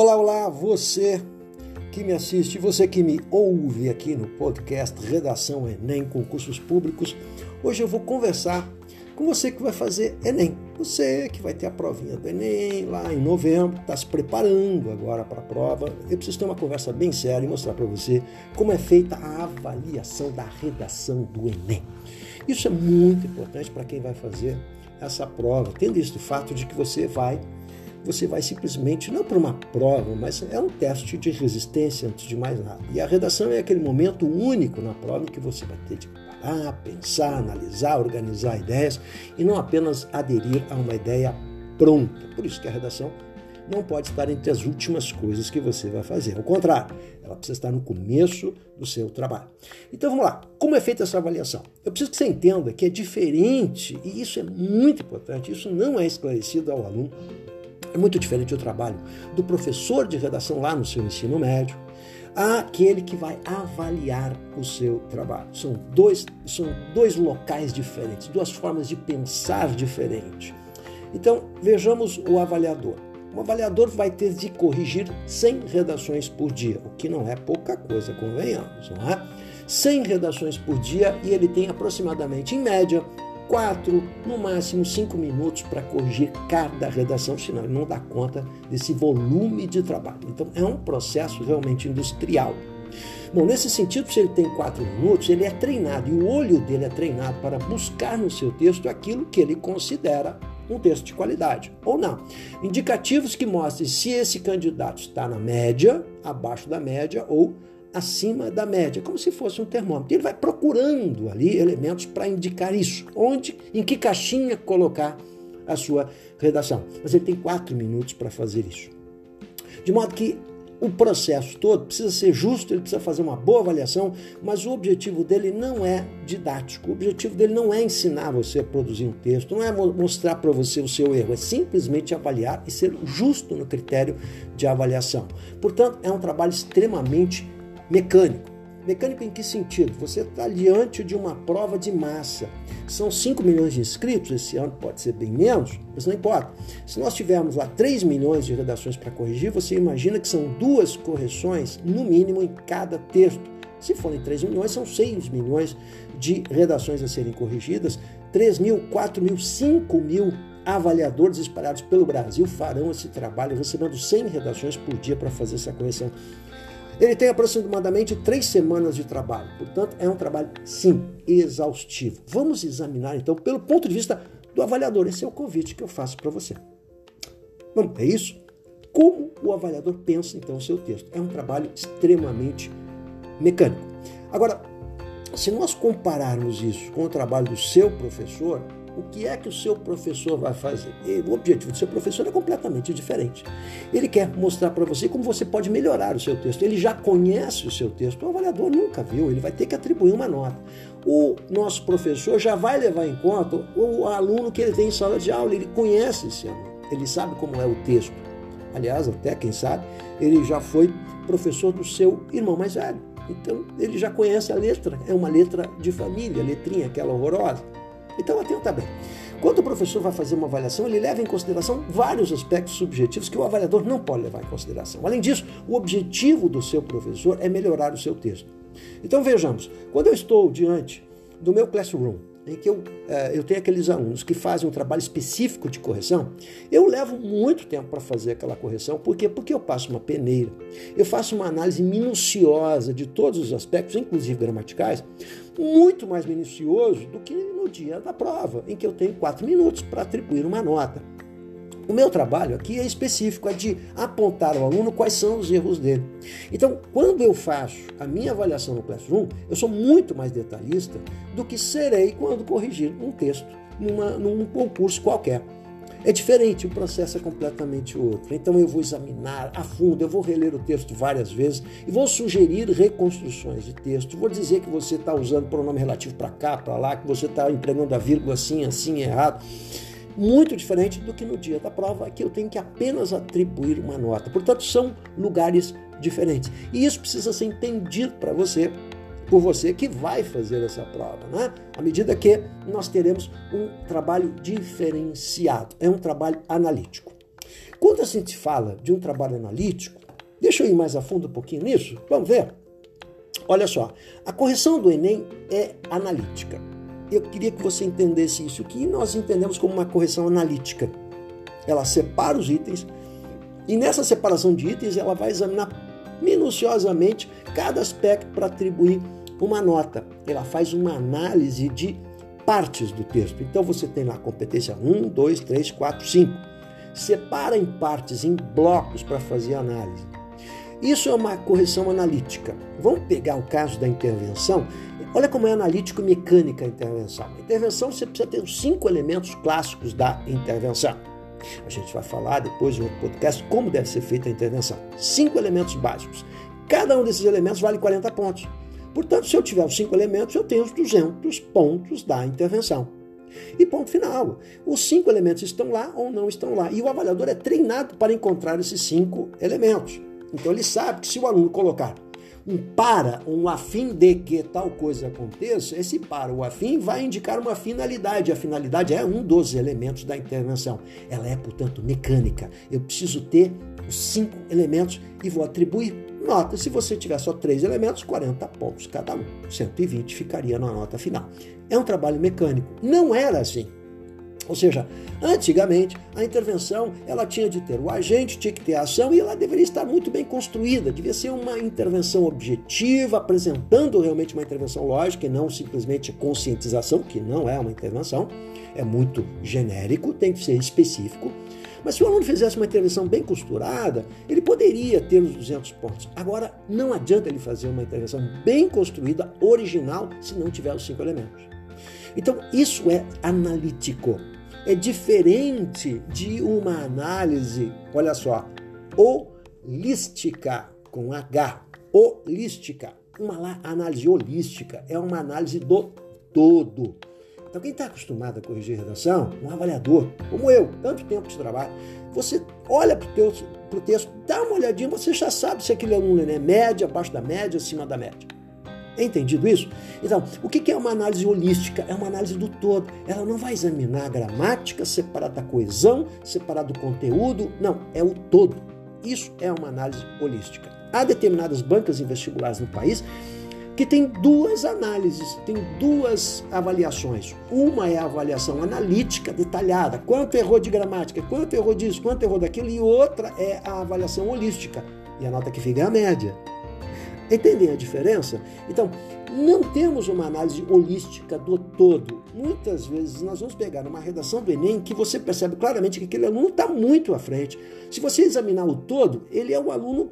Olá, olá, você que me assiste, você que me ouve aqui no podcast Redação Enem Concursos Públicos. Hoje eu vou conversar com você que vai fazer Enem. Você que vai ter a provinha do Enem lá em novembro, está se preparando agora para a prova. Eu preciso ter uma conversa bem séria e mostrar para você como é feita a avaliação da redação do Enem. Isso é muito importante para quem vai fazer essa prova, tendo isso o fato de que você vai você vai simplesmente, não para uma prova, mas é um teste de resistência antes de mais nada. E a redação é aquele momento único na prova em que você vai ter de parar, pensar, analisar, organizar ideias e não apenas aderir a uma ideia pronta. Por isso que a redação não pode estar entre as últimas coisas que você vai fazer. Ao contrário, ela precisa estar no começo do seu trabalho. Então vamos lá. Como é feita essa avaliação? Eu preciso que você entenda que é diferente, e isso é muito importante, isso não é esclarecido ao aluno é muito diferente o trabalho do professor de redação lá no seu ensino médio, àquele que vai avaliar o seu trabalho. São dois, são dois locais diferentes, duas formas de pensar diferentes. Então, vejamos o avaliador. O avaliador vai ter de corrigir 100 redações por dia, o que não é pouca coisa, convenhamos, não é? 100 redações por dia e ele tem aproximadamente, em média, quatro, no máximo cinco minutos para corrigir cada redação, senão ele não dá conta desse volume de trabalho. Então é um processo realmente industrial. Bom, nesse sentido, se ele tem quatro minutos, ele é treinado e o olho dele é treinado para buscar no seu texto aquilo que ele considera um texto de qualidade ou não. Indicativos que mostrem se esse candidato está na média, abaixo da média ou acima da média, como se fosse um termômetro. Ele vai procurando ali elementos para indicar isso, onde, em que caixinha colocar a sua redação. Mas ele tem quatro minutos para fazer isso. De modo que o processo todo precisa ser justo, ele precisa fazer uma boa avaliação, mas o objetivo dele não é didático, o objetivo dele não é ensinar você a produzir um texto, não é mostrar para você o seu erro, é simplesmente avaliar e ser justo no critério de avaliação. Portanto, é um trabalho extremamente mecânico. Mecânico em que sentido? Você está diante de uma prova de massa. São 5 milhões de inscritos, esse ano pode ser bem menos, mas não importa. Se nós tivermos lá 3 milhões de redações para corrigir, você imagina que são duas correções, no mínimo, em cada texto. Se forem 3 milhões, são 6 milhões de redações a serem corrigidas. 3 mil, 4 mil, 5 mil avaliadores espalhados pelo Brasil farão esse trabalho, recebendo 100 redações por dia para fazer essa correção. Ele tem aproximadamente três semanas de trabalho, portanto, é um trabalho, sim, exaustivo. Vamos examinar, então, pelo ponto de vista do avaliador. Esse é o convite que eu faço para você. Bom, é isso? Como o avaliador pensa, então, o seu texto? É um trabalho extremamente mecânico. Agora, se nós compararmos isso com o trabalho do seu professor, o que é que o seu professor vai fazer. E o objetivo do seu professor é completamente diferente. Ele quer mostrar para você como você pode melhorar o seu texto. Ele já conhece o seu texto, o avaliador nunca viu, ele vai ter que atribuir uma nota. O nosso professor já vai levar em conta o aluno que ele tem em sala de aula, ele conhece esse aluno, ele sabe como é o texto. Aliás, até quem sabe, ele já foi professor do seu irmão mais velho. Então, ele já conhece a letra, é uma letra de família, letrinha, aquela horrorosa. Então atenta bem. Quando o professor vai fazer uma avaliação, ele leva em consideração vários aspectos subjetivos que o avaliador não pode levar em consideração. Além disso, o objetivo do seu professor é melhorar o seu texto. Então vejamos, quando eu estou diante do meu classroom, em que eu, eh, eu tenho aqueles alunos que fazem um trabalho específico de correção, eu levo muito tempo para fazer aquela correção. Por quê? Porque eu passo uma peneira, eu faço uma análise minuciosa de todos os aspectos, inclusive gramaticais, muito mais minucioso do que no dia da prova, em que eu tenho quatro minutos para atribuir uma nota. O meu trabalho aqui é específico, é de apontar ao aluno quais são os erros dele. Então, quando eu faço a minha avaliação no Classroom, eu sou muito mais detalhista do que serei quando corrigir um texto numa, num concurso qualquer. É diferente, o processo é completamente outro. Então eu vou examinar a fundo, eu vou reler o texto várias vezes e vou sugerir reconstruções de texto. Vou dizer que você está usando pronome relativo para cá, para lá, que você está empregando a vírgula assim, assim, errado muito diferente do que no dia da prova, que eu tenho que apenas atribuir uma nota. Portanto, são lugares diferentes. E isso precisa ser entendido para você, por você que vai fazer essa prova, né? À medida que nós teremos um trabalho diferenciado, é um trabalho analítico. Quando a gente fala de um trabalho analítico, deixa eu ir mais a fundo um pouquinho nisso, vamos ver? Olha só, a correção do Enem é analítica. Eu queria que você entendesse isso, que nós entendemos como uma correção analítica. Ela separa os itens e nessa separação de itens ela vai examinar minuciosamente cada aspecto para atribuir uma nota. Ela faz uma análise de partes do texto. Então você tem lá competência 1, 2, 3, 4, 5. Separa em partes, em blocos para fazer análise. Isso é uma correção analítica. Vamos pegar o caso da intervenção. Olha como é analítico mecânica a intervenção. A intervenção você precisa ter os cinco elementos clássicos da intervenção. A gente vai falar depois em outro podcast como deve ser feita a intervenção. Cinco elementos básicos. Cada um desses elementos vale 40 pontos. Portanto, se eu tiver os cinco elementos, eu tenho os 200 pontos da intervenção. E ponto final. Os cinco elementos estão lá ou não estão lá. E o avaliador é treinado para encontrar esses cinco elementos. Então ele sabe que se o aluno colocar um para, um afim de que tal coisa aconteça, esse para, o afim, vai indicar uma finalidade. A finalidade é um dos elementos da intervenção. Ela é, portanto, mecânica. Eu preciso ter os cinco elementos e vou atribuir nota. Se você tiver só três elementos, 40 pontos cada um. 120 ficaria na nota final. É um trabalho mecânico. Não era assim. Ou seja, antigamente a intervenção ela tinha de ter o agente, tinha que ter a ação e ela deveria estar muito bem construída. Devia ser uma intervenção objetiva, apresentando realmente uma intervenção lógica e não simplesmente conscientização, que não é uma intervenção, é muito genérico, tem que ser específico. Mas se o aluno fizesse uma intervenção bem costurada, ele poderia ter os 200 pontos. Agora, não adianta ele fazer uma intervenção bem construída, original, se não tiver os cinco elementos. Então, isso é analítico é diferente de uma análise, olha só, holística, com H, holística. Uma análise holística é uma análise do todo. Então, quem está acostumado a corrigir redação, um avaliador, como eu, tanto tempo de trabalho, você olha para o texto, dá uma olhadinha, você já sabe se aquele aluno é média, abaixo da média, acima da média. Entendido isso? Então, o que é uma análise holística? É uma análise do todo. Ela não vai examinar a gramática separada da coesão, separada do conteúdo. Não, é o todo. Isso é uma análise holística. Há determinadas bancas em vestibulares no país que tem duas análises, tem duas avaliações. Uma é a avaliação analítica detalhada, quanto errou de gramática, quanto errou disso, quanto errou daquilo, e outra é a avaliação holística. E a nota que fica é a média. Entendem a diferença? Então, não temos uma análise holística do todo. Muitas vezes nós vamos pegar uma redação do Enem que você percebe claramente que aquele aluno está muito à frente. Se você examinar o todo, ele é um aluno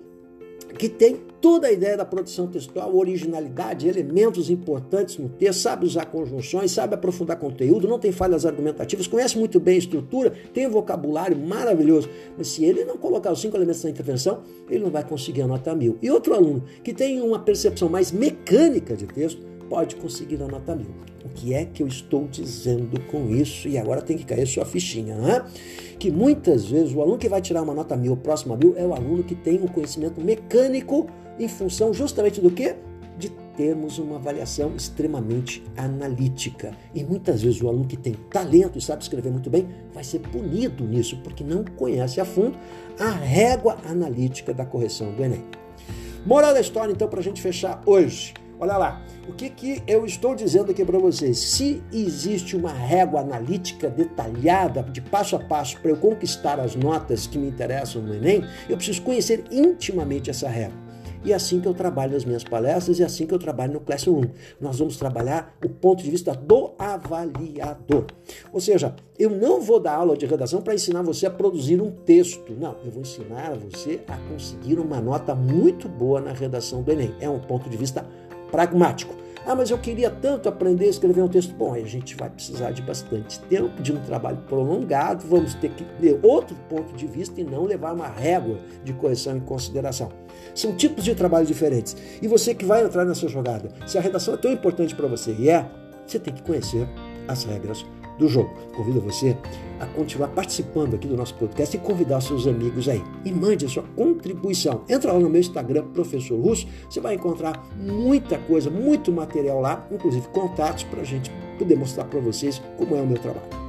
que tem toda a ideia da produção textual, originalidade, elementos importantes no texto, sabe usar conjunções, sabe aprofundar conteúdo, não tem falhas argumentativas, conhece muito bem a estrutura, tem um vocabulário maravilhoso. Mas se ele não colocar os cinco elementos da intervenção, ele não vai conseguir a nota mil. E outro aluno que tem uma percepção mais mecânica de texto, pode conseguir a nota mil. O que é que eu estou dizendo com isso? E agora tem que cair sua fichinha, né? Que muitas vezes o aluno que vai tirar uma nota mil, próxima a mil, é o aluno que tem um conhecimento mecânico em função justamente do quê? De termos uma avaliação extremamente analítica. E muitas vezes o aluno que tem talento e sabe escrever muito bem vai ser punido nisso, porque não conhece a fundo a régua analítica da correção do Enem. Moral da história, então, para a gente fechar hoje. Olha lá, o que, que eu estou dizendo aqui para vocês? Se existe uma régua analítica detalhada, de passo a passo, para eu conquistar as notas que me interessam no Enem, eu preciso conhecer intimamente essa régua. E é assim que eu trabalho nas minhas palestras e é assim que eu trabalho no Classroom. Nós vamos trabalhar o ponto de vista do avaliador. Ou seja, eu não vou dar aula de redação para ensinar você a produzir um texto. Não, eu vou ensinar você a conseguir uma nota muito boa na redação do Enem. É um ponto de vista pragmático. Ah, mas eu queria tanto aprender a escrever um texto. Bom, a gente vai precisar de bastante tempo, de um trabalho prolongado, vamos ter que ter outro ponto de vista e não levar uma régua de correção em consideração. São tipos de trabalho diferentes. E você que vai entrar nessa jogada, se a redação é tão importante para você e é, você tem que conhecer as regras do jogo. Convido você a continuar participando aqui do nosso podcast e convidar seus amigos aí. E mande a sua contribuição. Entra lá no meu Instagram, Professor Russo, você vai encontrar muita coisa, muito material lá, inclusive contatos para a gente poder mostrar para vocês como é o meu trabalho.